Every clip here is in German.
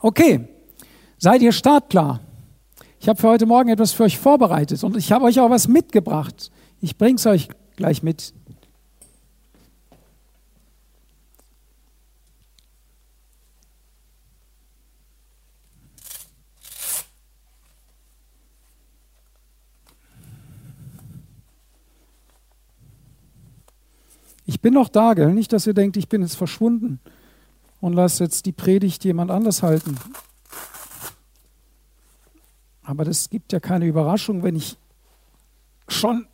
Okay, seid ihr startklar? Ich habe für heute Morgen etwas für euch vorbereitet und ich habe euch auch was mitgebracht. Ich bringe es euch gleich mit. Ich bin noch da, gell? Nicht, dass ihr denkt, ich bin jetzt verschwunden und lasse jetzt die Predigt jemand anders halten. Aber das gibt ja keine Überraschung, wenn ich schon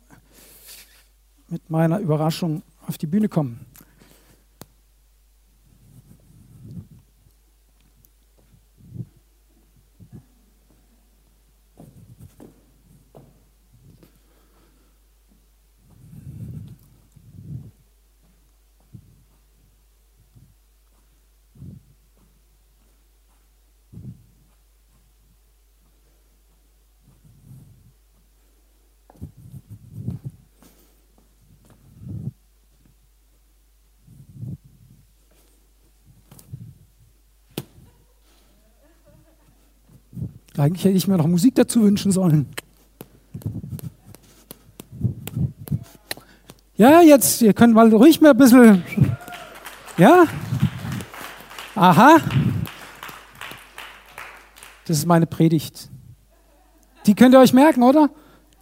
mit meiner Überraschung auf die Bühne komme. Eigentlich hätte ich mir noch Musik dazu wünschen sollen. Ja, jetzt, ihr könnt mal ruhig mal ein bisschen. Ja? Aha. Das ist meine Predigt. Die könnt ihr euch merken, oder?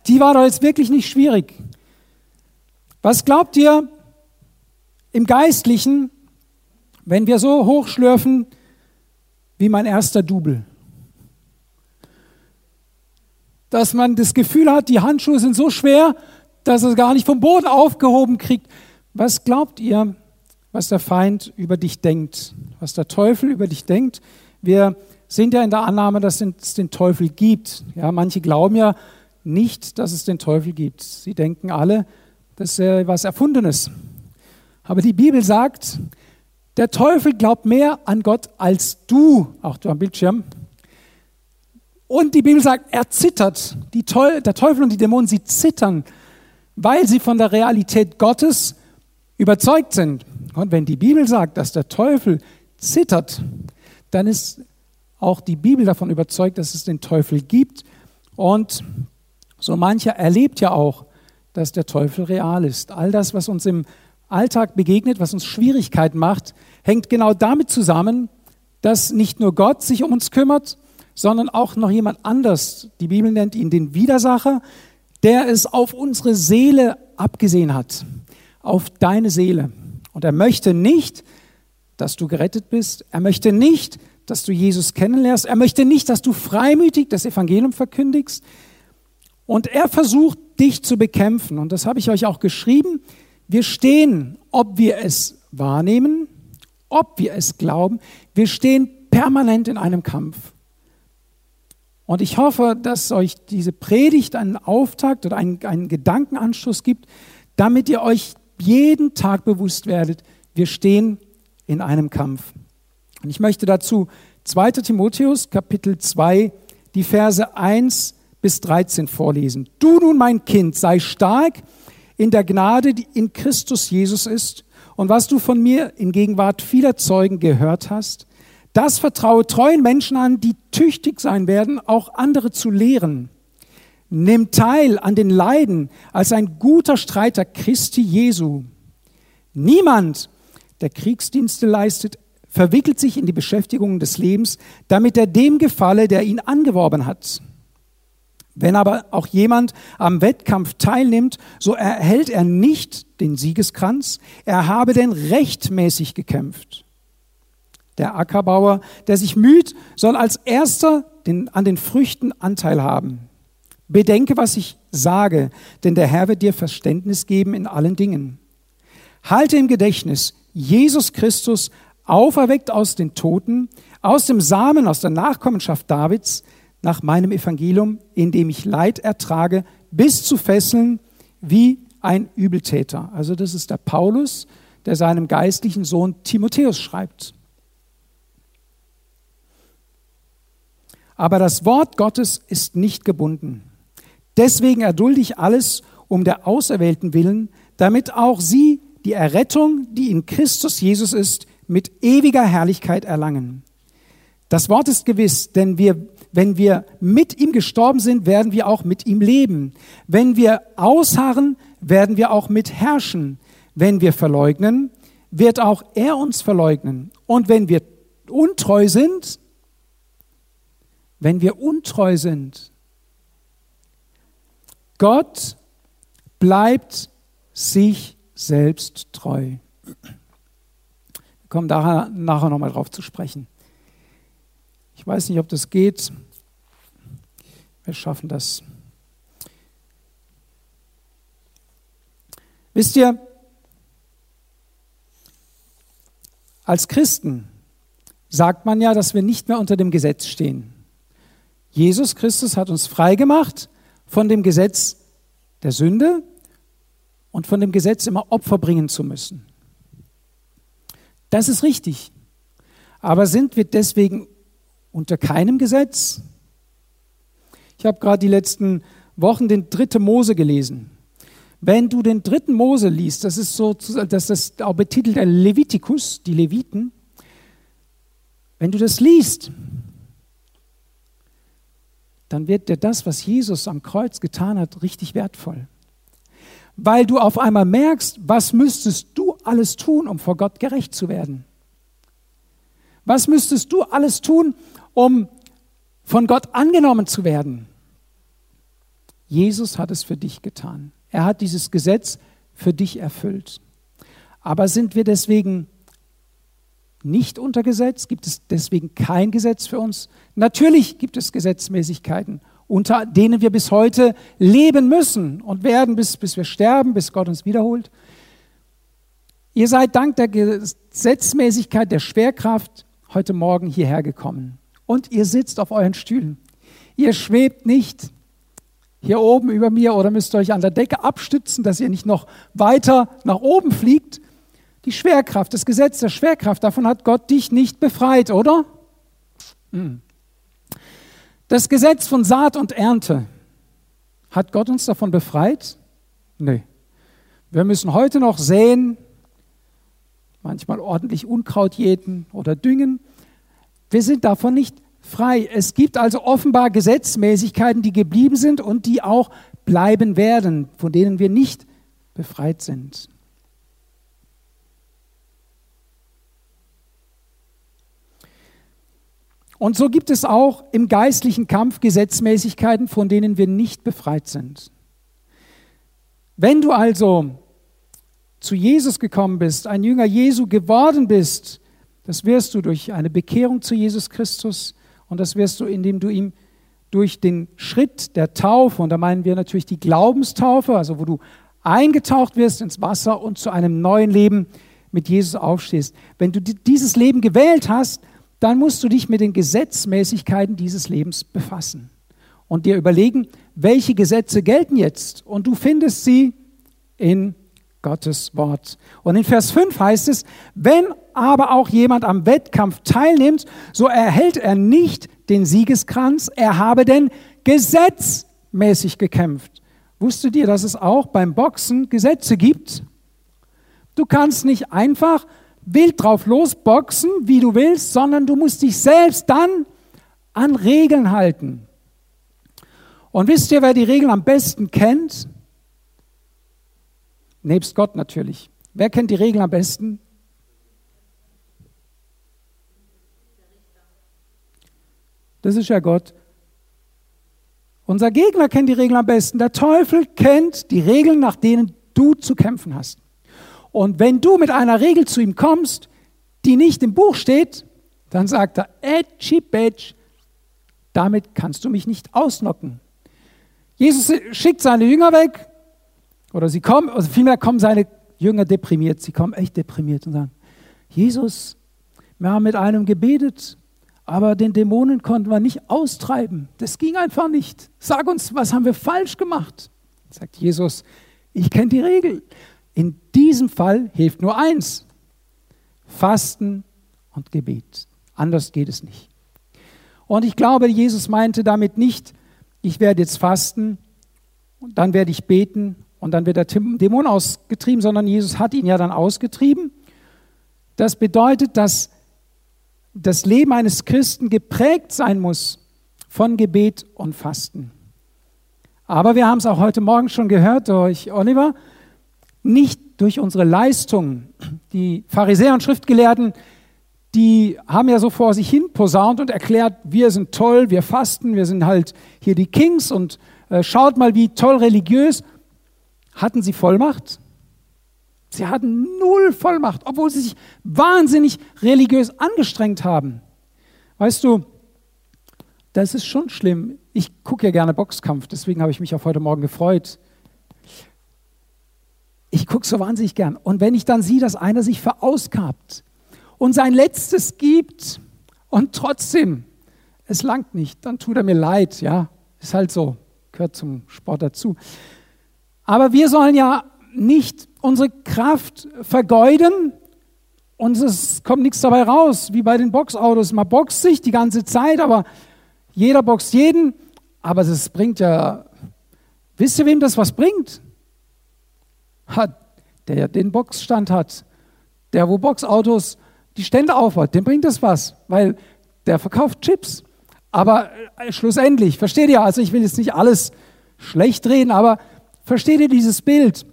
Die war doch jetzt wirklich nicht schwierig. Was glaubt ihr im Geistlichen, wenn wir so hochschlürfen wie mein erster Double? Dass man das Gefühl hat, die Handschuhe sind so schwer, dass es gar nicht vom Boden aufgehoben kriegt. Was glaubt ihr, was der Feind über dich denkt, was der Teufel über dich denkt? Wir sind ja in der Annahme, dass es den Teufel gibt. Ja, manche glauben ja nicht, dass es den Teufel gibt. Sie denken alle, das ist was Erfundenes. Aber die Bibel sagt, der Teufel glaubt mehr an Gott als du, auch du am Bildschirm, und die Bibel sagt, er zittert. Teufel, der Teufel und die Dämonen, sie zittern, weil sie von der Realität Gottes überzeugt sind. Und wenn die Bibel sagt, dass der Teufel zittert, dann ist auch die Bibel davon überzeugt, dass es den Teufel gibt. Und so mancher erlebt ja auch, dass der Teufel real ist. All das, was uns im Alltag begegnet, was uns Schwierigkeiten macht, hängt genau damit zusammen, dass nicht nur Gott sich um uns kümmert, sondern auch noch jemand anders. Die Bibel nennt ihn den Widersacher, der es auf unsere Seele abgesehen hat, auf deine Seele. Und er möchte nicht, dass du gerettet bist. Er möchte nicht, dass du Jesus kennenlernst. Er möchte nicht, dass du freimütig das Evangelium verkündigst. Und er versucht, dich zu bekämpfen. Und das habe ich euch auch geschrieben. Wir stehen, ob wir es wahrnehmen, ob wir es glauben, wir stehen permanent in einem Kampf. Und ich hoffe, dass euch diese Predigt einen Auftakt oder einen, einen Gedankenanschluss gibt, damit ihr euch jeden Tag bewusst werdet, wir stehen in einem Kampf. Und ich möchte dazu 2 Timotheus Kapitel 2, die Verse 1 bis 13 vorlesen. Du nun, mein Kind, sei stark in der Gnade, die in Christus Jesus ist. Und was du von mir in Gegenwart vieler Zeugen gehört hast, das vertraue treuen Menschen an, die tüchtig sein werden, auch andere zu lehren. Nimm teil an den Leiden als ein guter Streiter Christi Jesu. Niemand, der Kriegsdienste leistet, verwickelt sich in die Beschäftigungen des Lebens, damit er dem gefalle, der ihn angeworben hat. Wenn aber auch jemand am Wettkampf teilnimmt, so erhält er nicht den Siegeskranz, er habe denn rechtmäßig gekämpft. Der Ackerbauer, der sich müht, soll als erster den, an den Früchten Anteil haben. Bedenke, was ich sage, denn der Herr wird dir Verständnis geben in allen Dingen. Halte im Gedächtnis, Jesus Christus, auferweckt aus den Toten, aus dem Samen, aus der Nachkommenschaft Davids, nach meinem Evangelium, in dem ich Leid ertrage, bis zu Fesseln wie ein Übeltäter. Also das ist der Paulus, der seinem geistlichen Sohn Timotheus schreibt. Aber das Wort Gottes ist nicht gebunden. Deswegen erdulde ich alles um der Auserwählten willen, damit auch sie die Errettung, die in Christus Jesus ist, mit ewiger Herrlichkeit erlangen. Das Wort ist gewiss, denn wir, wenn wir mit ihm gestorben sind, werden wir auch mit ihm leben. Wenn wir ausharren, werden wir auch mit herrschen. Wenn wir verleugnen, wird auch er uns verleugnen. Und wenn wir untreu sind, wenn wir untreu sind, Gott bleibt sich selbst treu. Wir kommen da nachher nochmal drauf zu sprechen. Ich weiß nicht, ob das geht. Wir schaffen das. Wisst ihr, als Christen sagt man ja, dass wir nicht mehr unter dem Gesetz stehen. Jesus Christus hat uns frei gemacht von dem Gesetz der Sünde und von dem Gesetz immer Opfer bringen zu müssen. Das ist richtig. Aber sind wir deswegen unter keinem Gesetz? Ich habe gerade die letzten Wochen den dritten Mose gelesen. Wenn du den dritten Mose liest, das ist so, das ist auch betitelt Levitikus, die Leviten. Wenn du das liest, dann wird dir das, was Jesus am Kreuz getan hat, richtig wertvoll weil du auf einmal merkst, was müsstest du alles tun, um vor Gott gerecht zu werden? Was müsstest du alles tun, um von Gott angenommen zu werden? Jesus hat es für dich getan. Er hat dieses Gesetz für dich erfüllt. Aber sind wir deswegen nicht unter Gesetz? Gibt es deswegen kein Gesetz für uns? Natürlich gibt es Gesetzmäßigkeiten unter denen wir bis heute leben müssen und werden, bis, bis wir sterben, bis Gott uns wiederholt. Ihr seid dank der Gesetzmäßigkeit der Schwerkraft heute Morgen hierher gekommen. Und ihr sitzt auf euren Stühlen. Ihr schwebt nicht hier oben über mir oder müsst euch an der Decke abstützen, dass ihr nicht noch weiter nach oben fliegt. Die Schwerkraft, das Gesetz der Schwerkraft, davon hat Gott dich nicht befreit, oder? Hm. Das Gesetz von Saat und Ernte, hat Gott uns davon befreit? Nee. Wir müssen heute noch säen, manchmal ordentlich Unkraut jäten oder düngen. Wir sind davon nicht frei. Es gibt also offenbar Gesetzmäßigkeiten, die geblieben sind und die auch bleiben werden, von denen wir nicht befreit sind. Und so gibt es auch im geistlichen Kampf Gesetzmäßigkeiten, von denen wir nicht befreit sind. Wenn du also zu Jesus gekommen bist, ein Jünger Jesu geworden bist, das wirst du durch eine Bekehrung zu Jesus Christus und das wirst du, indem du ihm durch den Schritt der Taufe, und da meinen wir natürlich die Glaubenstaufe, also wo du eingetaucht wirst ins Wasser und zu einem neuen Leben mit Jesus aufstehst. Wenn du dieses Leben gewählt hast, dann musst du dich mit den Gesetzmäßigkeiten dieses Lebens befassen und dir überlegen, welche Gesetze gelten jetzt. Und du findest sie in Gottes Wort. Und in Vers 5 heißt es, wenn aber auch jemand am Wettkampf teilnimmt, so erhält er nicht den Siegeskranz, er habe denn gesetzmäßig gekämpft. Wusstet ihr, dass es auch beim Boxen Gesetze gibt? Du kannst nicht einfach wild drauf losboxen, wie du willst, sondern du musst dich selbst dann an Regeln halten. Und wisst ihr, wer die Regeln am besten kennt? Nebst Gott natürlich. Wer kennt die Regeln am besten? Das ist ja Gott. Unser Gegner kennt die Regeln am besten. Der Teufel kennt die Regeln, nach denen du zu kämpfen hast. Und wenn du mit einer Regel zu ihm kommst, die nicht im Buch steht, dann sagt er, Edgy Badge, damit kannst du mich nicht ausnocken. Jesus schickt seine Jünger weg, oder sie kommen, also vielmehr kommen seine Jünger deprimiert, sie kommen echt deprimiert und sagen, Jesus, wir haben mit einem gebetet, aber den Dämonen konnten wir nicht austreiben. Das ging einfach nicht. Sag uns, was haben wir falsch gemacht? Sagt Jesus, ich kenne die Regel. In diesem Fall hilft nur eins, Fasten und Gebet. Anders geht es nicht. Und ich glaube, Jesus meinte damit nicht, ich werde jetzt fasten und dann werde ich beten und dann wird der Dämon ausgetrieben, sondern Jesus hat ihn ja dann ausgetrieben. Das bedeutet, dass das Leben eines Christen geprägt sein muss von Gebet und Fasten. Aber wir haben es auch heute Morgen schon gehört durch Oliver, nicht durch unsere Leistung. Die Pharisäer und Schriftgelehrten, die haben ja so vor sich hin posaunt und erklärt, wir sind toll, wir fasten, wir sind halt hier die Kings und äh, schaut mal, wie toll religiös. Hatten sie Vollmacht? Sie hatten null Vollmacht, obwohl sie sich wahnsinnig religiös angestrengt haben. Weißt du, das ist schon schlimm. Ich gucke ja gerne Boxkampf, deswegen habe ich mich auf heute Morgen gefreut. Ich gucke so wahnsinnig gern. Und wenn ich dann sehe, dass einer sich verausgabt und sein Letztes gibt und trotzdem, es langt nicht, dann tut er mir leid, ja. Ist halt so, gehört zum Sport dazu. Aber wir sollen ja nicht unsere Kraft vergeuden und es kommt nichts dabei raus, wie bei den Boxautos. Man boxt sich die ganze Zeit, aber jeder boxt jeden. Aber es bringt ja, wisst ihr, wem das was bringt? Hat, der den Boxstand hat, der, wo Boxautos die Stände aufbaut, dem bringt das was, weil der verkauft Chips. Aber äh, schlussendlich, versteht ihr? Also ich will jetzt nicht alles schlecht reden, aber versteht ihr dieses Bild?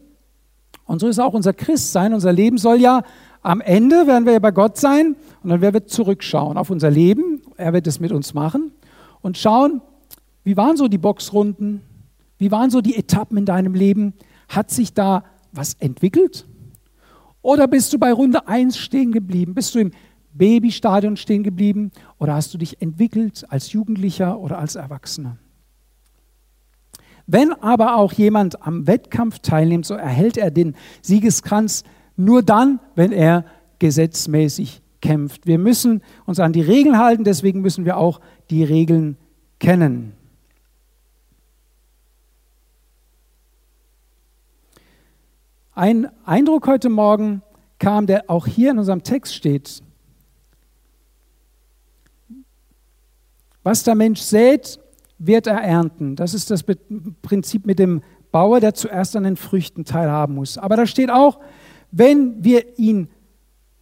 Und so ist auch unser Christsein. Unser Leben soll ja am Ende werden wir ja bei Gott sein und dann werden wir zurückschauen auf unser Leben. Er wird es mit uns machen und schauen, wie waren so die Boxrunden? Wie waren so die Etappen in deinem Leben? Hat sich da was entwickelt? Oder bist du bei Runde 1 stehen geblieben? Bist du im Babystadion stehen geblieben? Oder hast du dich entwickelt als Jugendlicher oder als Erwachsener? Wenn aber auch jemand am Wettkampf teilnimmt, so erhält er den Siegeskranz nur dann, wenn er gesetzmäßig kämpft. Wir müssen uns an die Regeln halten, deswegen müssen wir auch die Regeln kennen. Ein Eindruck heute Morgen kam, der auch hier in unserem Text steht. Was der Mensch sät, wird er ernten. Das ist das Prinzip mit dem Bauer, der zuerst an den Früchten teilhaben muss. Aber da steht auch, wenn wir ihn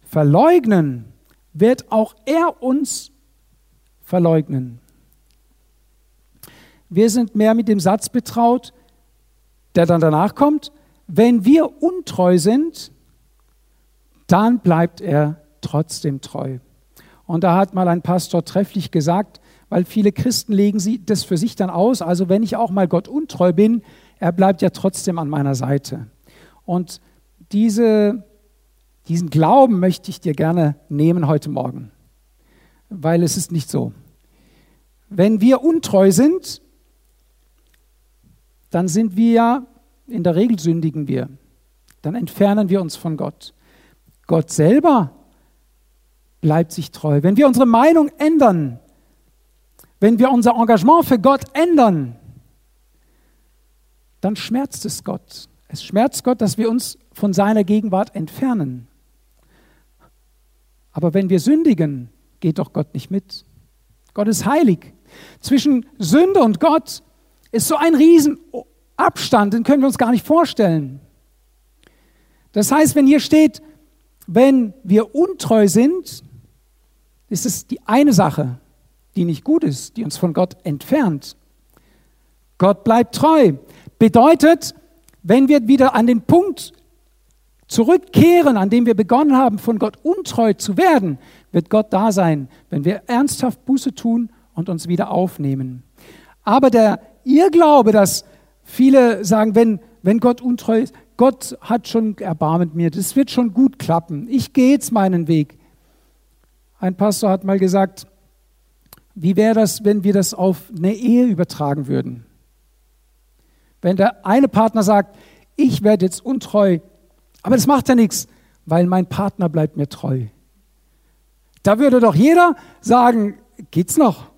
verleugnen, wird auch er uns verleugnen. Wir sind mehr mit dem Satz betraut, der dann danach kommt, wenn wir untreu sind, dann bleibt er trotzdem treu. Und da hat mal ein Pastor trefflich gesagt, weil viele Christen legen sie das für sich dann aus. Also wenn ich auch mal Gott untreu bin, er bleibt ja trotzdem an meiner Seite. Und diese, diesen Glauben möchte ich dir gerne nehmen heute Morgen, weil es ist nicht so. Wenn wir untreu sind, dann sind wir ja, in der Regel sündigen wir. Dann entfernen wir uns von Gott. Gott selber bleibt sich treu. Wenn wir unsere Meinung ändern, wenn wir unser Engagement für Gott ändern, dann schmerzt es Gott. Es schmerzt Gott, dass wir uns von seiner Gegenwart entfernen. Aber wenn wir sündigen, geht doch Gott nicht mit. Gott ist heilig. Zwischen Sünde und Gott ist so ein Riesenabstand, den können wir uns gar nicht vorstellen. Das heißt, wenn hier steht, wenn wir untreu sind, ist es die eine Sache die nicht gut ist, die uns von Gott entfernt. Gott bleibt treu. Bedeutet, wenn wir wieder an den Punkt zurückkehren, an dem wir begonnen haben, von Gott untreu zu werden, wird Gott da sein, wenn wir ernsthaft Buße tun und uns wieder aufnehmen. Aber der Irrglaube, dass viele sagen, wenn, wenn Gott untreu ist, Gott hat schon Erbarmen mit mir, das wird schon gut klappen, ich gehe jetzt meinen Weg. Ein Pastor hat mal gesagt, wie wäre das, wenn wir das auf eine Ehe übertragen würden? Wenn der eine Partner sagt, ich werde jetzt untreu, aber das macht ja nichts, weil mein Partner bleibt mir treu. Da würde doch jeder sagen, geht's noch?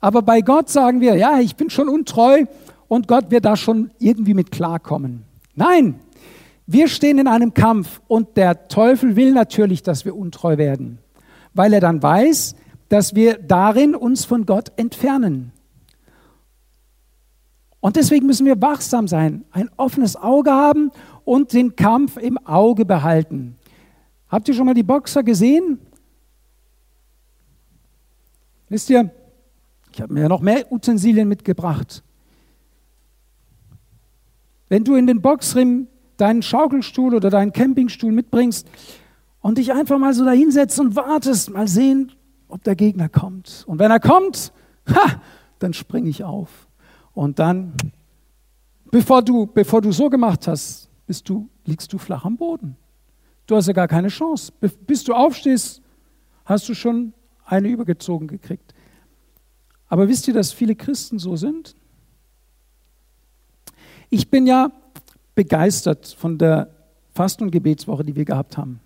Aber bei Gott sagen wir, ja, ich bin schon untreu und Gott wird da schon irgendwie mit klarkommen. Nein, wir stehen in einem Kampf und der Teufel will natürlich, dass wir untreu werden, weil er dann weiß, dass wir darin uns von Gott entfernen. Und deswegen müssen wir wachsam sein, ein offenes Auge haben und den Kampf im Auge behalten. Habt ihr schon mal die Boxer gesehen? Wisst ihr, ich habe mir noch mehr Utensilien mitgebracht. Wenn du in den Boxring deinen Schaukelstuhl oder deinen Campingstuhl mitbringst und dich einfach mal so dahinsetzt und wartest, mal sehen, ob der Gegner kommt. Und wenn er kommt, ha, dann springe ich auf. Und dann, bevor du, bevor du so gemacht hast, bist du, liegst du flach am Boden. Du hast ja gar keine Chance. Bis du aufstehst, hast du schon eine übergezogen gekriegt. Aber wisst ihr, dass viele Christen so sind? Ich bin ja begeistert von der Fasten- und Gebetswoche, die wir gehabt haben.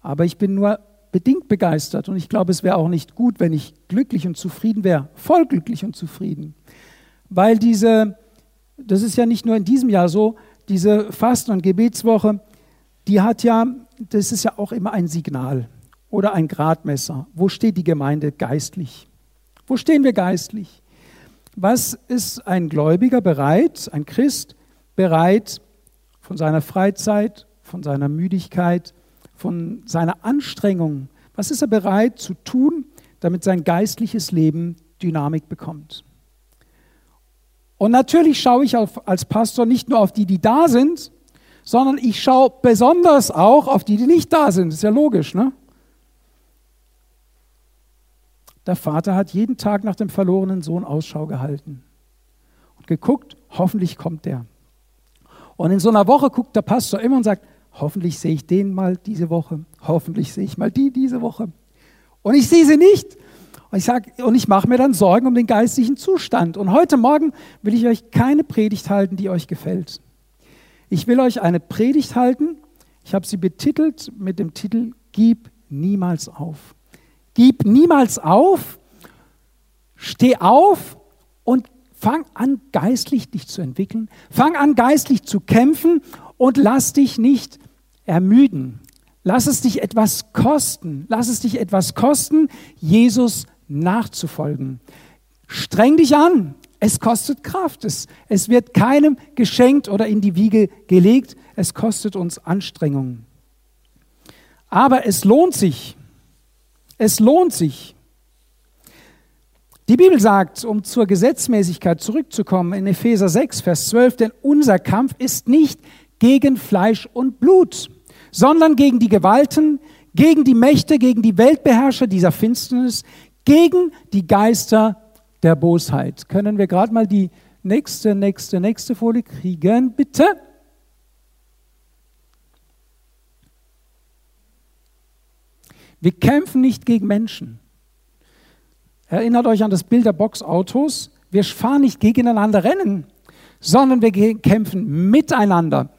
Aber ich bin nur bedingt begeistert und ich glaube, es wäre auch nicht gut, wenn ich glücklich und zufrieden wäre, voll glücklich und zufrieden. Weil diese, das ist ja nicht nur in diesem Jahr so, diese Fasten- und Gebetswoche, die hat ja, das ist ja auch immer ein Signal oder ein Gradmesser. Wo steht die Gemeinde geistlich? Wo stehen wir geistlich? Was ist ein Gläubiger bereit, ein Christ bereit, von seiner Freizeit, von seiner Müdigkeit, von seiner Anstrengung, was ist er bereit zu tun, damit sein geistliches Leben Dynamik bekommt? Und natürlich schaue ich auf, als Pastor nicht nur auf die, die da sind, sondern ich schaue besonders auch auf die, die nicht da sind. Ist ja logisch, ne? Der Vater hat jeden Tag nach dem verlorenen Sohn Ausschau gehalten und geguckt, hoffentlich kommt der. Und in so einer Woche guckt der Pastor immer und sagt, hoffentlich sehe ich den mal diese Woche, hoffentlich sehe ich mal die diese Woche. Und ich sehe sie nicht. Und ich sage, und ich mache mir dann Sorgen um den geistlichen Zustand. Und heute Morgen will ich euch keine Predigt halten, die euch gefällt. Ich will euch eine Predigt halten. Ich habe sie betitelt mit dem Titel Gib niemals auf. Gib niemals auf, steh auf und fang an, geistlich dich zu entwickeln. Fang an, geistlich zu kämpfen und lass dich nicht ermüden. Lass es dich etwas kosten. Lass es dich etwas kosten, Jesus nachzufolgen. Streng dich an. Es kostet Kraft. Es, es wird keinem geschenkt oder in die Wiege gelegt. Es kostet uns Anstrengungen. Aber es lohnt sich. Es lohnt sich. Die Bibel sagt, um zur Gesetzmäßigkeit zurückzukommen, in Epheser 6, Vers 12, denn unser Kampf ist nicht gegen Fleisch und Blut, sondern gegen die Gewalten, gegen die Mächte, gegen die Weltbeherrscher dieser Finsternis, gegen die Geister der Bosheit. Können wir gerade mal die nächste, nächste, nächste Folie kriegen, bitte? Wir kämpfen nicht gegen Menschen. Erinnert euch an das Bild der Boxautos. Wir fahren nicht gegeneinander Rennen, sondern wir kämpfen miteinander.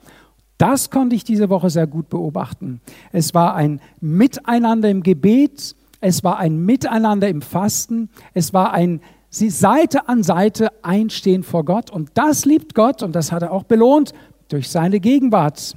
Das konnte ich diese Woche sehr gut beobachten. Es war ein Miteinander im Gebet, es war ein Miteinander im Fasten, es war ein Seite an Seite einstehen vor Gott. Und das liebt Gott und das hat er auch belohnt durch seine Gegenwart.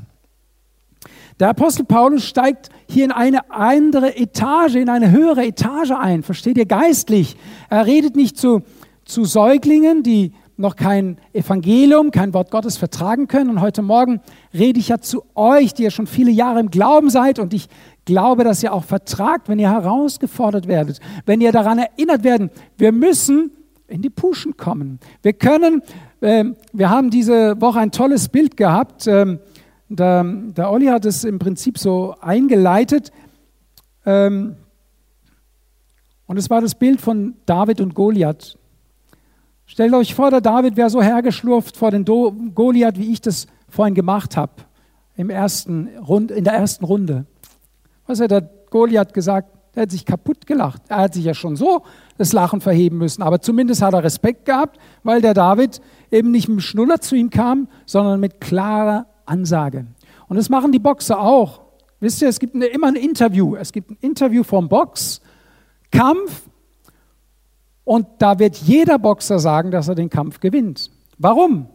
Der Apostel Paulus steigt hier in eine andere Etage, in eine höhere Etage ein. Versteht ihr geistlich? Er redet nicht zu, zu Säuglingen, die noch kein Evangelium, kein Wort Gottes vertragen können. Und heute Morgen rede ich ja zu euch, die ihr schon viele Jahre im Glauben seid. Und ich glaube, dass ihr auch vertragt, wenn ihr herausgefordert werdet, wenn ihr daran erinnert werden, wir müssen in die Puschen kommen. Wir können, äh, wir haben diese Woche ein tolles Bild gehabt. Äh, der, der Olli hat es im Prinzip so eingeleitet. Ähm, und es war das Bild von David und Goliath. Stellt euch vor, der David wäre so hergeschlurft vor den Do Goliath, wie ich das vorhin gemacht habe, in der ersten Runde. Was hat der Goliath gesagt? Er hat sich kaputt gelacht. Er hat sich ja schon so das Lachen verheben müssen, aber zumindest hat er Respekt gehabt, weil der David eben nicht mit dem Schnuller zu ihm kam, sondern mit klarer Ansage. Und das machen die Boxer auch. Wisst ihr, es gibt eine, immer ein Interview. Es gibt ein Interview vom Boxkampf und da wird jeder Boxer sagen, dass er den Kampf gewinnt. Warum?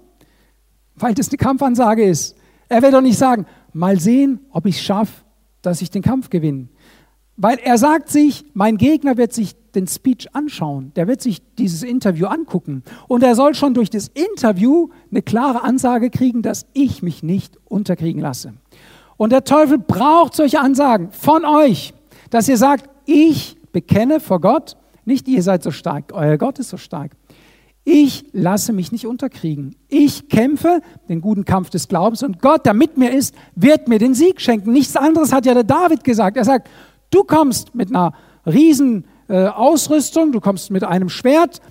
Weil das eine Kampfansage ist. Er wird doch nicht sagen, mal sehen, ob ich es schaffe, dass ich den Kampf gewinne. Weil er sagt sich, mein Gegner wird sich den Speech anschauen, der wird sich dieses Interview angucken und er soll schon durch das Interview eine klare Ansage kriegen, dass ich mich nicht unterkriegen lasse. Und der Teufel braucht solche Ansagen von euch, dass ihr sagt, ich bekenne vor Gott, nicht ihr seid so stark, euer Gott ist so stark. Ich lasse mich nicht unterkriegen. Ich kämpfe den guten Kampf des Glaubens und Gott, der mit mir ist, wird mir den Sieg schenken. Nichts anderes hat ja der David gesagt. Er sagt, du kommst mit einer riesen äh, Ausrüstung, du kommst mit einem Schwert.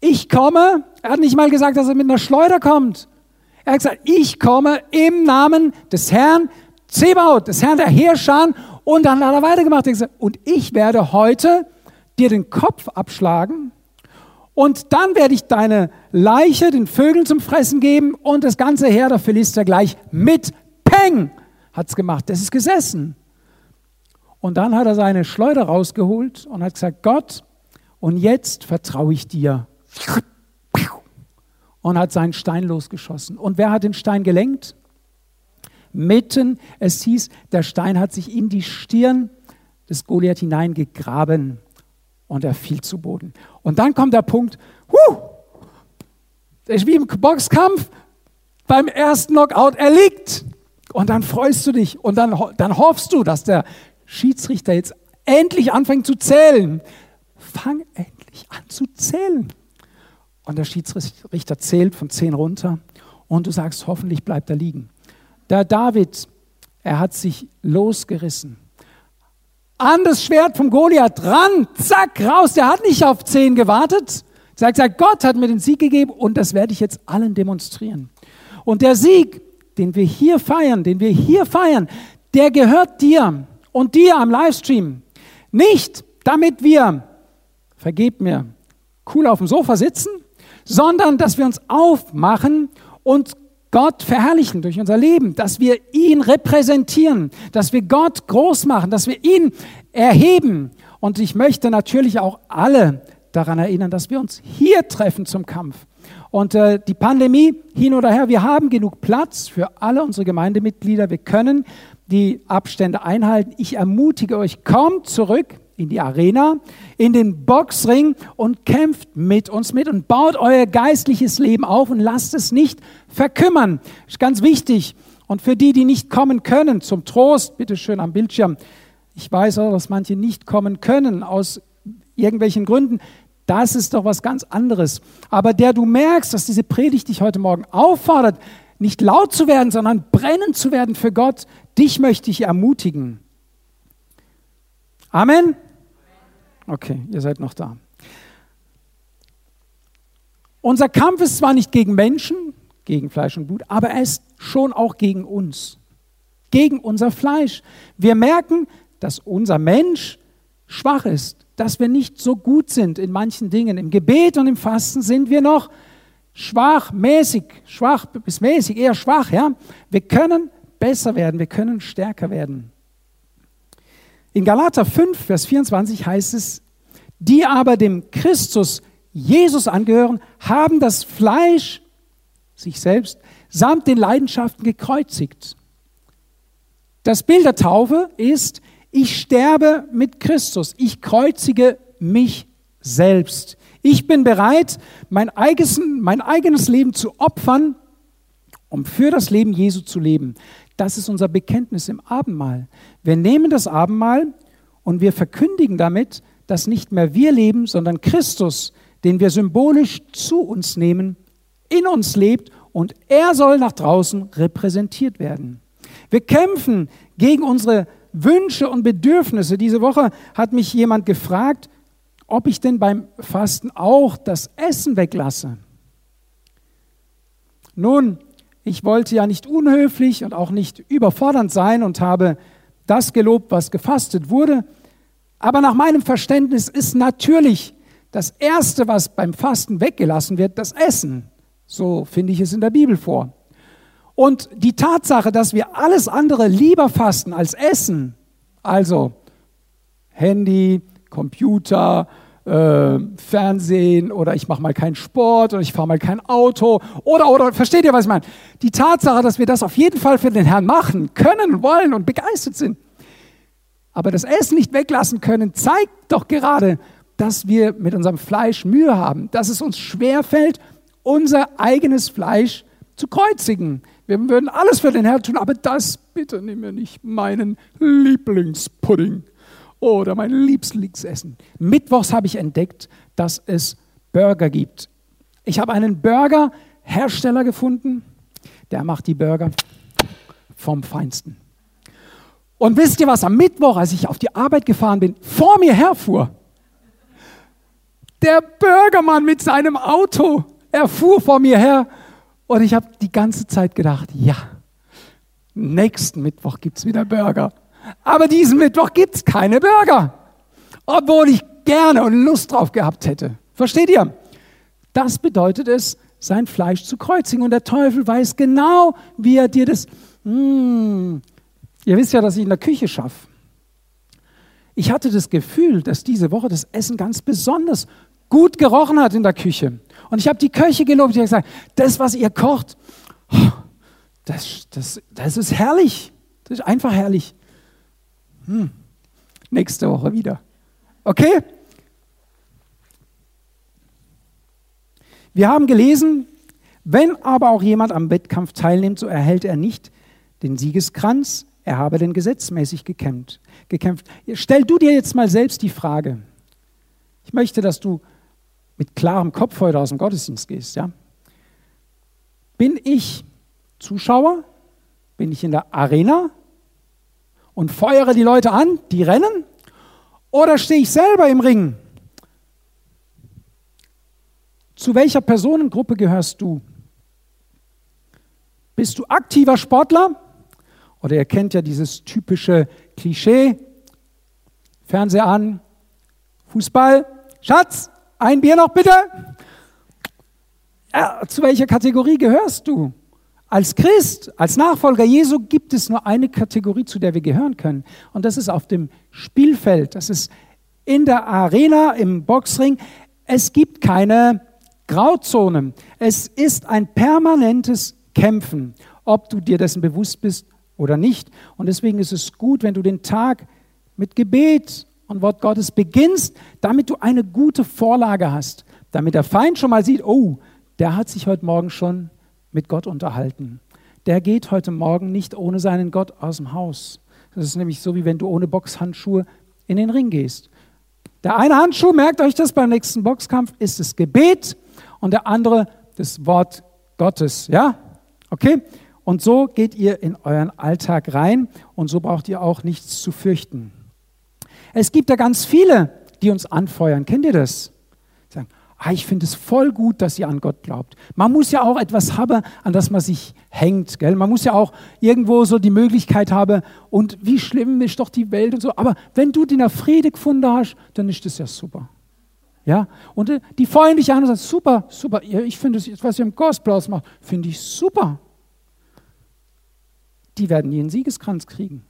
Ich komme, er hat nicht mal gesagt, dass er mit einer Schleuder kommt. Er hat gesagt, ich komme im Namen des Herrn Zebaut, des Herrn der Heerschar. Und dann hat er weitergemacht. Er gesagt, und ich werde heute dir den Kopf abschlagen und dann werde ich deine Leiche den Vögeln zum Fressen geben und das ganze Heer der Philister gleich mit Peng hat's gemacht. Das ist gesessen. Und dann hat er seine Schleuder rausgeholt und hat gesagt, Gott, und jetzt vertraue ich dir. Und hat seinen Stein losgeschossen. Und wer hat den Stein gelenkt? Mitten, es hieß, der Stein hat sich in die Stirn des Goliath hineingegraben und er fiel zu Boden. Und dann kommt der Punkt, huh, ist wie im Boxkampf, beim ersten Knockout, er liegt. Und dann freust du dich und dann, dann hoffst du, dass der Schiedsrichter jetzt endlich anfängt zu zählen. Fang endlich an zu zählen. Und der Schiedsrichter zählt von zehn runter und du sagst, hoffentlich bleibt er liegen. Der David, er hat sich losgerissen an das Schwert vom Goliath ran, zack, raus. Der hat nicht auf zehn gewartet. Sagt, sagt, Gott hat mir den Sieg gegeben und das werde ich jetzt allen demonstrieren. Und der Sieg, den wir hier feiern, den wir hier feiern, der gehört dir und dir am Livestream. Nicht, damit wir, vergebt mir, cool auf dem Sofa sitzen, sondern dass wir uns aufmachen und Gott verherrlichen durch unser Leben, dass wir ihn repräsentieren, dass wir Gott groß machen, dass wir ihn erheben. Und ich möchte natürlich auch alle daran erinnern, dass wir uns hier treffen zum Kampf. Und äh, die Pandemie hin oder her, wir haben genug Platz für alle unsere Gemeindemitglieder. Wir können die Abstände einhalten. Ich ermutige euch, kommt zurück in die Arena, in den Boxring und kämpft mit uns mit und baut euer geistliches Leben auf und lasst es nicht verkümmern. Ist ganz wichtig. Und für die, die nicht kommen können, zum Trost, bitte schön am Bildschirm. Ich weiß auch, dass manche nicht kommen können aus irgendwelchen Gründen. Das ist doch was ganz anderes. Aber der du merkst, dass diese Predigt dich heute Morgen auffordert, nicht laut zu werden, sondern brennend zu werden für Gott, dich möchte ich ermutigen. Amen. Okay, ihr seid noch da. Unser Kampf ist zwar nicht gegen Menschen, gegen Fleisch und Blut, aber er ist schon auch gegen uns, gegen unser Fleisch. Wir merken, dass unser Mensch schwach ist, dass wir nicht so gut sind in manchen Dingen. Im Gebet und im Fasten sind wir noch schwach, mäßig, schwach bis mäßig, eher schwach. Ja? Wir können besser werden, wir können stärker werden. In Galater 5, Vers 24 heißt es, die aber dem Christus Jesus angehören, haben das Fleisch, sich selbst, samt den Leidenschaften gekreuzigt. Das Bild der Taufe ist, ich sterbe mit Christus, ich kreuzige mich selbst. Ich bin bereit, mein eigenes, mein eigenes Leben zu opfern, um für das Leben Jesu zu leben. Das ist unser Bekenntnis im Abendmahl. Wir nehmen das Abendmahl und wir verkündigen damit, dass nicht mehr wir leben, sondern Christus, den wir symbolisch zu uns nehmen, in uns lebt und er soll nach draußen repräsentiert werden. Wir kämpfen gegen unsere Wünsche und Bedürfnisse. Diese Woche hat mich jemand gefragt, ob ich denn beim Fasten auch das Essen weglasse. Nun, ich wollte ja nicht unhöflich und auch nicht überfordernd sein und habe das gelobt, was gefastet wurde. Aber nach meinem Verständnis ist natürlich das Erste, was beim Fasten weggelassen wird, das Essen. So finde ich es in der Bibel vor. Und die Tatsache, dass wir alles andere lieber fasten als Essen, also Handy, Computer, äh, Fernsehen oder ich mache mal keinen Sport oder ich fahre mal kein Auto oder, oder, versteht ihr, was ich meine? Die Tatsache, dass wir das auf jeden Fall für den Herrn machen können, wollen und begeistert sind, aber das Essen nicht weglassen können, zeigt doch gerade, dass wir mit unserem Fleisch Mühe haben, dass es uns schwerfällt, unser eigenes Fleisch zu kreuzigen. Wir würden alles für den Herrn tun, aber das bitte nimm mir nicht meinen Lieblingspudding Oder mein Lieblingsessen. Mittwochs habe ich entdeckt, dass es Burger gibt. Ich habe einen Burger-Hersteller gefunden, der macht die Burger vom Feinsten. Und wisst ihr was, am Mittwoch, als ich auf die Arbeit gefahren bin, vor mir herfuhr, der Bürgermann mit seinem Auto, er fuhr vor mir her und ich habe die ganze Zeit gedacht, ja, nächsten Mittwoch gibt es wieder Burger. Aber diesen Mittwoch gibt es keine Burger. Obwohl ich gerne und Lust drauf gehabt hätte. Versteht ihr? Das bedeutet es, sein Fleisch zu kreuzigen. Und der Teufel weiß genau, wie er dir das... Mmh, ihr wisst ja, dass ich in der Küche schaffe. Ich hatte das Gefühl, dass diese Woche das Essen ganz besonders gut gerochen hat in der Küche. Und ich habe die Köche gelobt. Ich habe gesagt, das, was ihr kocht, das, das, das ist herrlich. Das ist einfach herrlich. Hm. Nächste Woche wieder. Okay? Wir haben gelesen, wenn aber auch jemand am Wettkampf teilnimmt, so erhält er nicht den Siegeskranz, er habe den gesetzmäßig gekämpft. gekämpft. Stell du dir jetzt mal selbst die Frage. Ich möchte, dass du mit klarem Kopf heute aus dem Gottesdienst gehst. Ja? Bin ich Zuschauer? Bin ich in der Arena und feuere die Leute an, die rennen? Oder stehe ich selber im Ring? Zu welcher Personengruppe gehörst du? Bist du aktiver Sportler? Oder ihr kennt ja dieses typische Klischee, Fernseher an, Fußball, Schatz, ein Bier noch bitte. Ja, zu welcher Kategorie gehörst du? Als Christ, als Nachfolger Jesu gibt es nur eine Kategorie, zu der wir gehören können. Und das ist auf dem Spielfeld, das ist in der Arena, im Boxring. Es gibt keine Grauzonen. Es ist ein permanentes Kämpfen, ob du dir dessen bewusst bist oder nicht. Und deswegen ist es gut, wenn du den Tag mit Gebet und Wort Gottes beginnst, damit du eine gute Vorlage hast, damit der Feind schon mal sieht, oh, der hat sich heute Morgen schon mit Gott unterhalten. Der geht heute Morgen nicht ohne seinen Gott aus dem Haus. Das ist nämlich so, wie wenn du ohne Boxhandschuhe in den Ring gehst. Der eine Handschuh, merkt euch das beim nächsten Boxkampf, ist das Gebet und der andere das Wort Gottes. Ja? Okay? Und so geht ihr in euren Alltag rein und so braucht ihr auch nichts zu fürchten. Es gibt da ganz viele, die uns anfeuern. Kennt ihr das? Ah, ich finde es voll gut, dass ihr an Gott glaubt. Man muss ja auch etwas haben, an das man sich hängt. Gell? Man muss ja auch irgendwo so die Möglichkeit haben, und wie schlimm ist doch die Welt und so. Aber wenn du den Friede gefunden hast, dann ist das ja super. Ja? Und äh, die feuern dich an und sagen, super, super, ich finde das, was ihr im Gospel ausmacht, finde ich super die werden ihren Siegeskranz kriegen.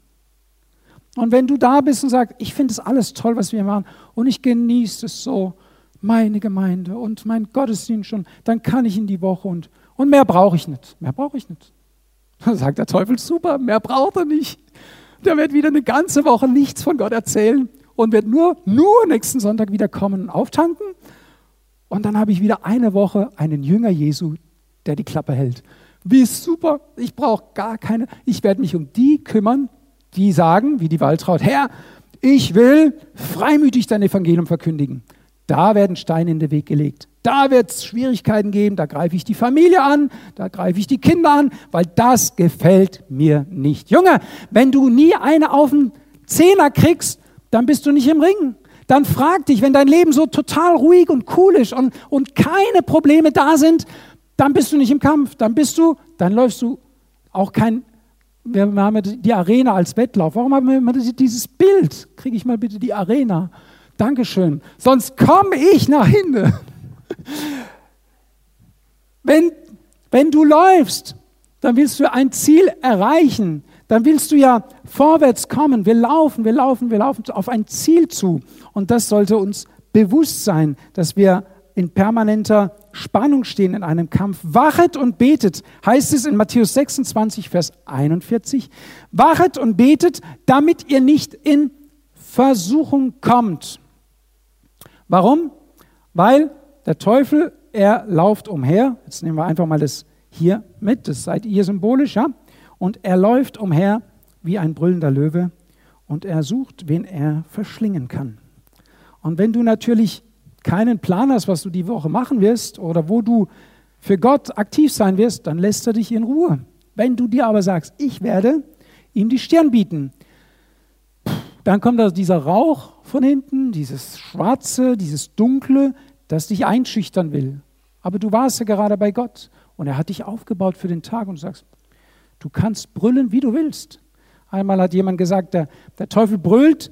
Und wenn du da bist und sagst, ich finde es alles toll, was wir machen und ich genieße es so, meine Gemeinde und mein Gottesdienst schon, dann kann ich in die Woche und, und mehr brauche ich nicht. Mehr brauche ich nicht. Dann sagt der Teufel, super, mehr braucht er nicht. Der wird wieder eine ganze Woche nichts von Gott erzählen und wird nur, nur nächsten Sonntag wieder kommen und auftanken. Und dann habe ich wieder eine Woche einen Jünger Jesu, der die Klappe hält. Wie super, ich brauche gar keine, ich werde mich um die kümmern, die sagen, wie die Waltraud, Herr, ich will freimütig dein Evangelium verkündigen. Da werden Steine in den Weg gelegt. Da wird es Schwierigkeiten geben, da greife ich die Familie an, da greife ich die Kinder an, weil das gefällt mir nicht. Junge, wenn du nie eine auf den Zehner kriegst, dann bist du nicht im Ring. Dann frag dich, wenn dein Leben so total ruhig und cool ist und, und keine Probleme da sind, dann bist du nicht im Kampf, dann bist du, dann läufst du auch kein, wir haben die Arena als Wettlauf. Warum haben wir dieses Bild? Kriege ich mal bitte die Arena. Dankeschön. Sonst komme ich nach hinten. Wenn, wenn du läufst, dann willst du ein Ziel erreichen. Dann willst du ja vorwärts kommen. Wir laufen, wir laufen, wir laufen auf ein Ziel zu. Und das sollte uns bewusst sein, dass wir in permanenter Spannung stehen in einem Kampf. Wachet und betet, heißt es in Matthäus 26, Vers 41. Wachet und betet, damit ihr nicht in Versuchung kommt. Warum? Weil der Teufel, er lauft umher. Jetzt nehmen wir einfach mal das hier mit, das seid ihr symbolisch, ja? Und er läuft umher wie ein brüllender Löwe und er sucht, wen er verschlingen kann. Und wenn du natürlich keinen Plan hast, was du die Woche machen wirst oder wo du für Gott aktiv sein wirst, dann lässt er dich in Ruhe. Wenn du dir aber sagst, ich werde ihm die Stirn bieten, dann kommt da dieser Rauch von hinten, dieses Schwarze, dieses Dunkle, das dich einschüchtern will. Aber du warst ja gerade bei Gott und er hat dich aufgebaut für den Tag und du sagst, du kannst brüllen, wie du willst. Einmal hat jemand gesagt, der, der Teufel brüllt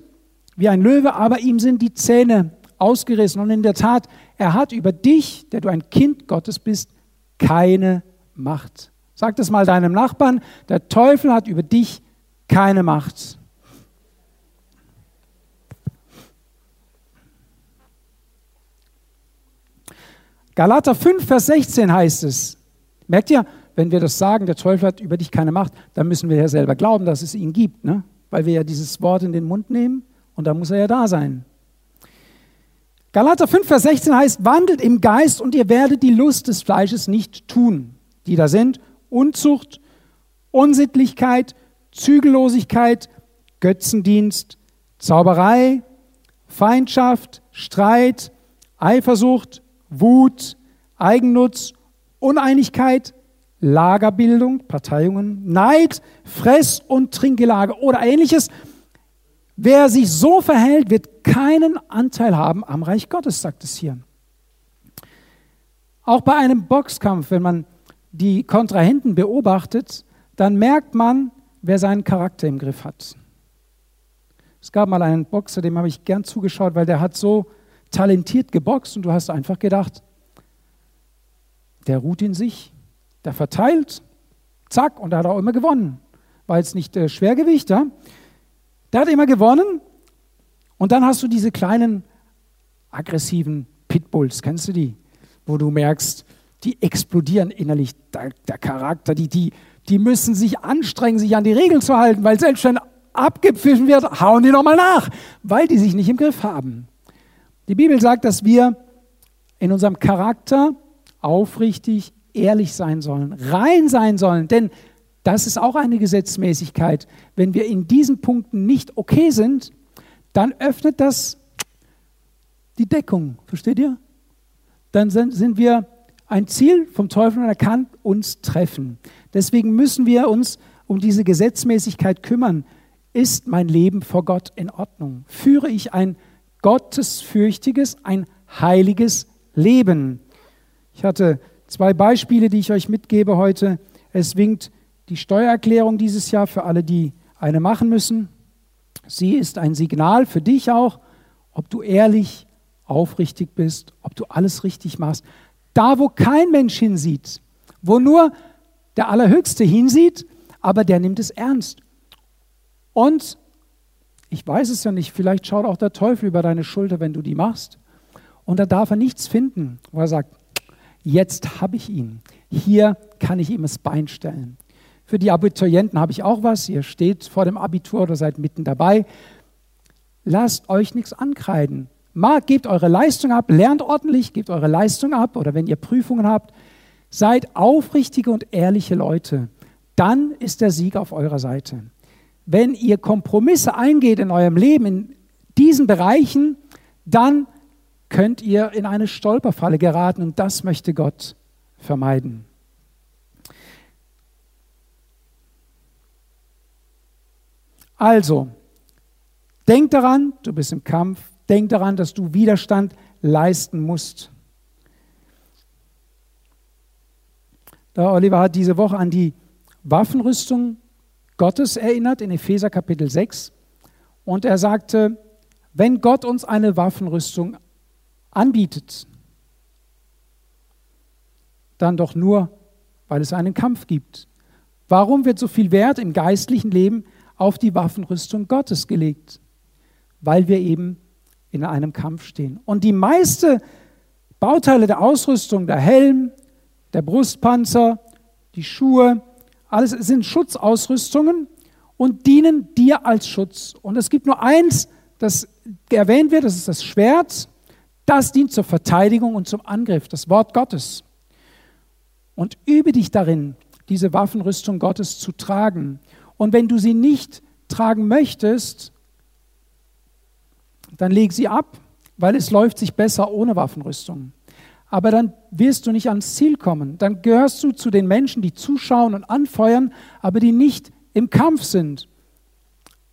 wie ein Löwe, aber ihm sind die Zähne ausgerissen. Und in der Tat, er hat über dich, der du ein Kind Gottes bist, keine Macht. Sag das mal deinem Nachbarn, der Teufel hat über dich keine Macht. Galater 5, Vers 16 heißt es. Merkt ihr, wenn wir das sagen, der Teufel hat über dich keine Macht, dann müssen wir ja selber glauben, dass es ihn gibt, ne? weil wir ja dieses Wort in den Mund nehmen und da muss er ja da sein. Galater 5, Vers 16 heißt, wandelt im Geist und ihr werdet die Lust des Fleisches nicht tun, die da sind Unzucht, Unsittlichkeit, Zügellosigkeit, Götzendienst, Zauberei, Feindschaft, Streit, Eifersucht, Wut, Eigennutz, Uneinigkeit, Lagerbildung, Parteiungen, Neid, Fress- und Trinkgelage oder ähnliches. Wer sich so verhält, wird keinen Anteil haben am Reich Gottes, sagt es hier. Auch bei einem Boxkampf, wenn man die Kontrahenten beobachtet, dann merkt man, wer seinen Charakter im Griff hat. Es gab mal einen Boxer, dem habe ich gern zugeschaut, weil der hat so talentiert geboxt und du hast einfach gedacht, der ruht in sich, der verteilt, zack, und da hat er auch immer gewonnen. War jetzt nicht äh, Schwergewicht, ja? Der hat immer gewonnen und dann hast du diese kleinen aggressiven Pitbulls, kennst du die? Wo du merkst, die explodieren innerlich, der, der Charakter, die, die, die müssen sich anstrengen, sich an die Regeln zu halten, weil selbst wenn abgepfiffen wird, hauen die nochmal nach, weil die sich nicht im Griff haben. Die Bibel sagt, dass wir in unserem Charakter aufrichtig, ehrlich sein sollen, rein sein sollen, denn das ist auch eine Gesetzmäßigkeit. Wenn wir in diesen Punkten nicht okay sind, dann öffnet das die Deckung, versteht ihr? Dann sind, wir ein Ziel vom Teufel und er kann uns treffen. Deswegen müssen wir uns um diese Gesetzmäßigkeit kümmern. Ist mein Leben vor Gott in Ordnung? Führe ich ein gottesfürchtiges, ein heiliges Leben? Ich hatte zwei Beispiele, die ich euch mitgebe heute. Es winkt die Steuererklärung dieses Jahr für alle, die eine machen müssen. Sie ist ein Signal für dich auch, ob du ehrlich, aufrichtig bist, ob du alles richtig machst. Da, wo kein Mensch hinsieht, wo nur der Allerhöchste hinsieht, aber der nimmt es ernst. Und ich weiß es ja nicht, vielleicht schaut auch der Teufel über deine Schulter, wenn du die machst. Und da darf er nichts finden, wo er sagt, jetzt habe ich ihn. Hier kann ich ihm das Bein stellen. Für die Abiturienten habe ich auch was. Ihr steht vor dem Abitur oder seid mitten dabei. Lasst euch nichts ankreiden. Mal, gebt eure Leistung ab, lernt ordentlich, gebt eure Leistung ab oder wenn ihr Prüfungen habt, seid aufrichtige und ehrliche Leute. Dann ist der Sieg auf eurer Seite. Wenn ihr Kompromisse eingeht in eurem Leben, in diesen Bereichen, dann könnt ihr in eine Stolperfalle geraten und das möchte Gott vermeiden. Also, denk daran, du bist im Kampf, Denk daran, dass du Widerstand leisten musst. Der Oliver hat diese Woche an die Waffenrüstung Gottes erinnert in Epheser Kapitel 6 und er sagte, wenn Gott uns eine Waffenrüstung anbietet, dann doch nur, weil es einen Kampf gibt. Warum wird so viel Wert im geistlichen Leben auf die Waffenrüstung Gottes gelegt? Weil wir eben in einem Kampf stehen. Und die meisten Bauteile der Ausrüstung, der Helm, der Brustpanzer, die Schuhe, alles sind Schutzausrüstungen und dienen dir als Schutz. Und es gibt nur eins, das erwähnt wird, das ist das Schwert. Das dient zur Verteidigung und zum Angriff, das Wort Gottes. Und übe dich darin, diese Waffenrüstung Gottes zu tragen. Und wenn du sie nicht tragen möchtest, dann leg sie ab, weil es läuft sich besser ohne Waffenrüstung. Aber dann wirst du nicht ans Ziel kommen. Dann gehörst du zu den Menschen, die zuschauen und anfeuern, aber die nicht im Kampf sind.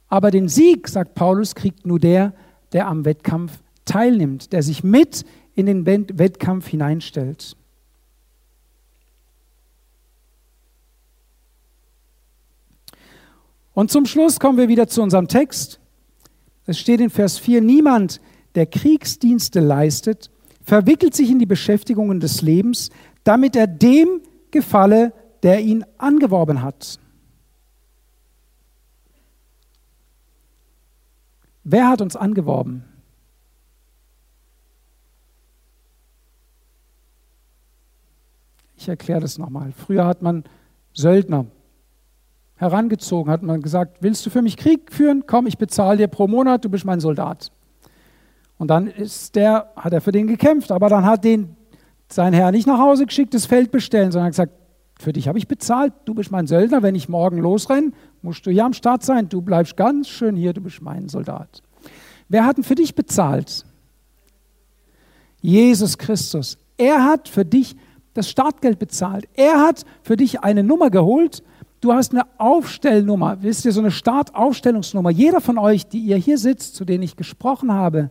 Aber den Sieg, sagt Paulus, kriegt nur der, der am Wettkampf teilnimmt, der sich mit in den Wettkampf hineinstellt. Und zum Schluss kommen wir wieder zu unserem Text. Es steht in Vers 4, niemand, der Kriegsdienste leistet, verwickelt sich in die Beschäftigungen des Lebens, damit er dem gefalle, der ihn angeworben hat. Wer hat uns angeworben? Ich erkläre das nochmal. Früher hat man Söldner herangezogen, hat man gesagt, willst du für mich Krieg führen? Komm, ich bezahle dir pro Monat, du bist mein Soldat. Und dann ist der, hat er für den gekämpft, aber dann hat den sein Herr nicht nach Hause geschickt, das Feld bestellen, sondern gesagt, für dich habe ich bezahlt, du bist mein Söldner, wenn ich morgen losrenne, musst du hier am Start sein, du bleibst ganz schön hier, du bist mein Soldat. Wer hat denn für dich bezahlt? Jesus Christus. Er hat für dich das Startgeld bezahlt. Er hat für dich eine Nummer geholt. Du hast eine Aufstellnummer, wisst ihr, so eine Startaufstellungsnummer. Jeder von euch, die ihr hier sitzt, zu denen ich gesprochen habe,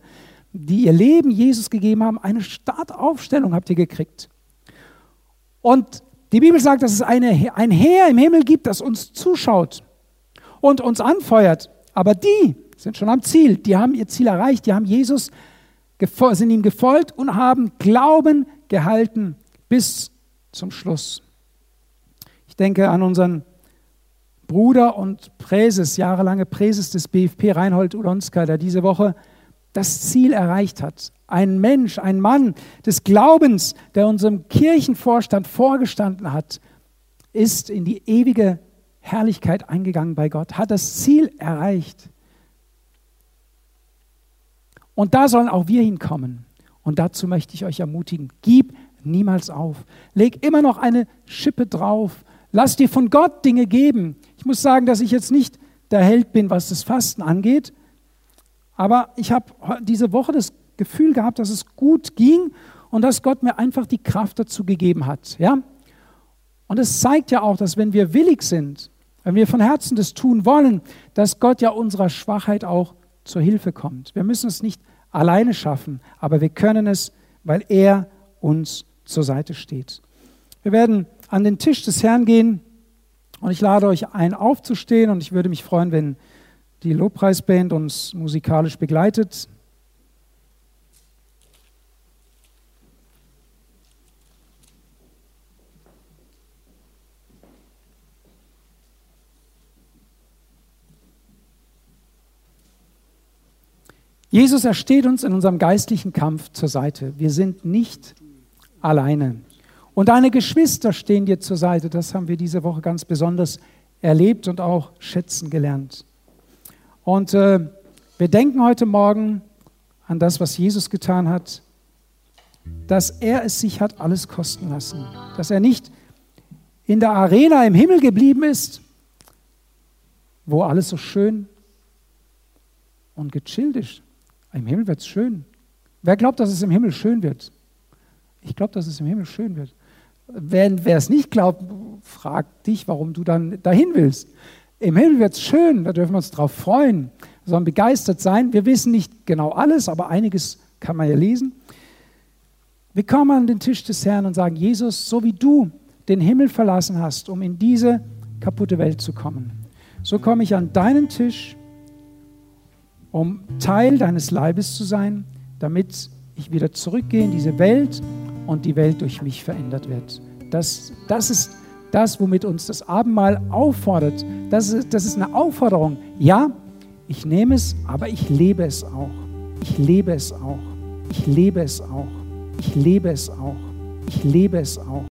die ihr Leben Jesus gegeben haben, eine Startaufstellung habt ihr gekriegt. Und die Bibel sagt, dass es eine, ein Heer im Himmel gibt, das uns zuschaut und uns anfeuert. Aber die sind schon am Ziel. Die haben ihr Ziel erreicht. Die haben Jesus, sind ihm gefolgt und haben Glauben gehalten bis zum Schluss. Ich denke an unseren Bruder und Präses, jahrelange Präses des BFP, Reinhold Ulonska, der diese Woche das Ziel erreicht hat. Ein Mensch, ein Mann des Glaubens, der unserem Kirchenvorstand vorgestanden hat, ist in die ewige Herrlichkeit eingegangen bei Gott, hat das Ziel erreicht. Und da sollen auch wir hinkommen. Und dazu möchte ich euch ermutigen, gib niemals auf. Leg immer noch eine Schippe drauf. Lass dir von Gott Dinge geben. Ich muss sagen, dass ich jetzt nicht der Held bin, was das Fasten angeht. Aber ich habe diese Woche das Gefühl gehabt, dass es gut ging und dass Gott mir einfach die Kraft dazu gegeben hat. Ja? Und es zeigt ja auch, dass wenn wir willig sind, wenn wir von Herzen das tun wollen, dass Gott ja unserer Schwachheit auch zur Hilfe kommt. Wir müssen es nicht alleine schaffen, aber wir können es, weil er uns zur Seite steht. Wir werden an den Tisch des Herrn gehen und ich lade euch ein, aufzustehen und ich würde mich freuen, wenn die Lobpreisband uns musikalisch begleitet. Jesus, er steht uns in unserem geistlichen Kampf zur Seite. Wir sind nicht alleine. Und deine Geschwister stehen dir zur Seite. Das haben wir diese Woche ganz besonders erlebt und auch schätzen gelernt. Und äh, wir denken heute Morgen an das, was Jesus getan hat, dass er es sich hat alles kosten lassen, dass er nicht in der Arena im Himmel geblieben ist, wo alles so schön und gechillt ist, im Himmel wird es schön. Wer glaubt, dass es im Himmel schön wird? Ich glaube, dass es im Himmel schön wird. Wer es nicht glaubt, fragt dich, warum du dann dahin willst. Im Himmel wird es schön, da dürfen wir uns drauf freuen, wir sollen begeistert sein. Wir wissen nicht genau alles, aber einiges kann man ja lesen. Wir kommen an den Tisch des Herrn und sagen, Jesus, so wie du den Himmel verlassen hast, um in diese kaputte Welt zu kommen, so komme ich an deinen Tisch um Teil deines Leibes zu sein, damit ich wieder zurückgehe in diese Welt und die Welt durch mich verändert wird. Das, das ist das, womit uns das Abendmahl auffordert. Das ist, das ist eine Aufforderung. Ja, ich nehme es, aber ich lebe es auch. Ich lebe es auch. Ich lebe es auch. Ich lebe es auch. Ich lebe es auch.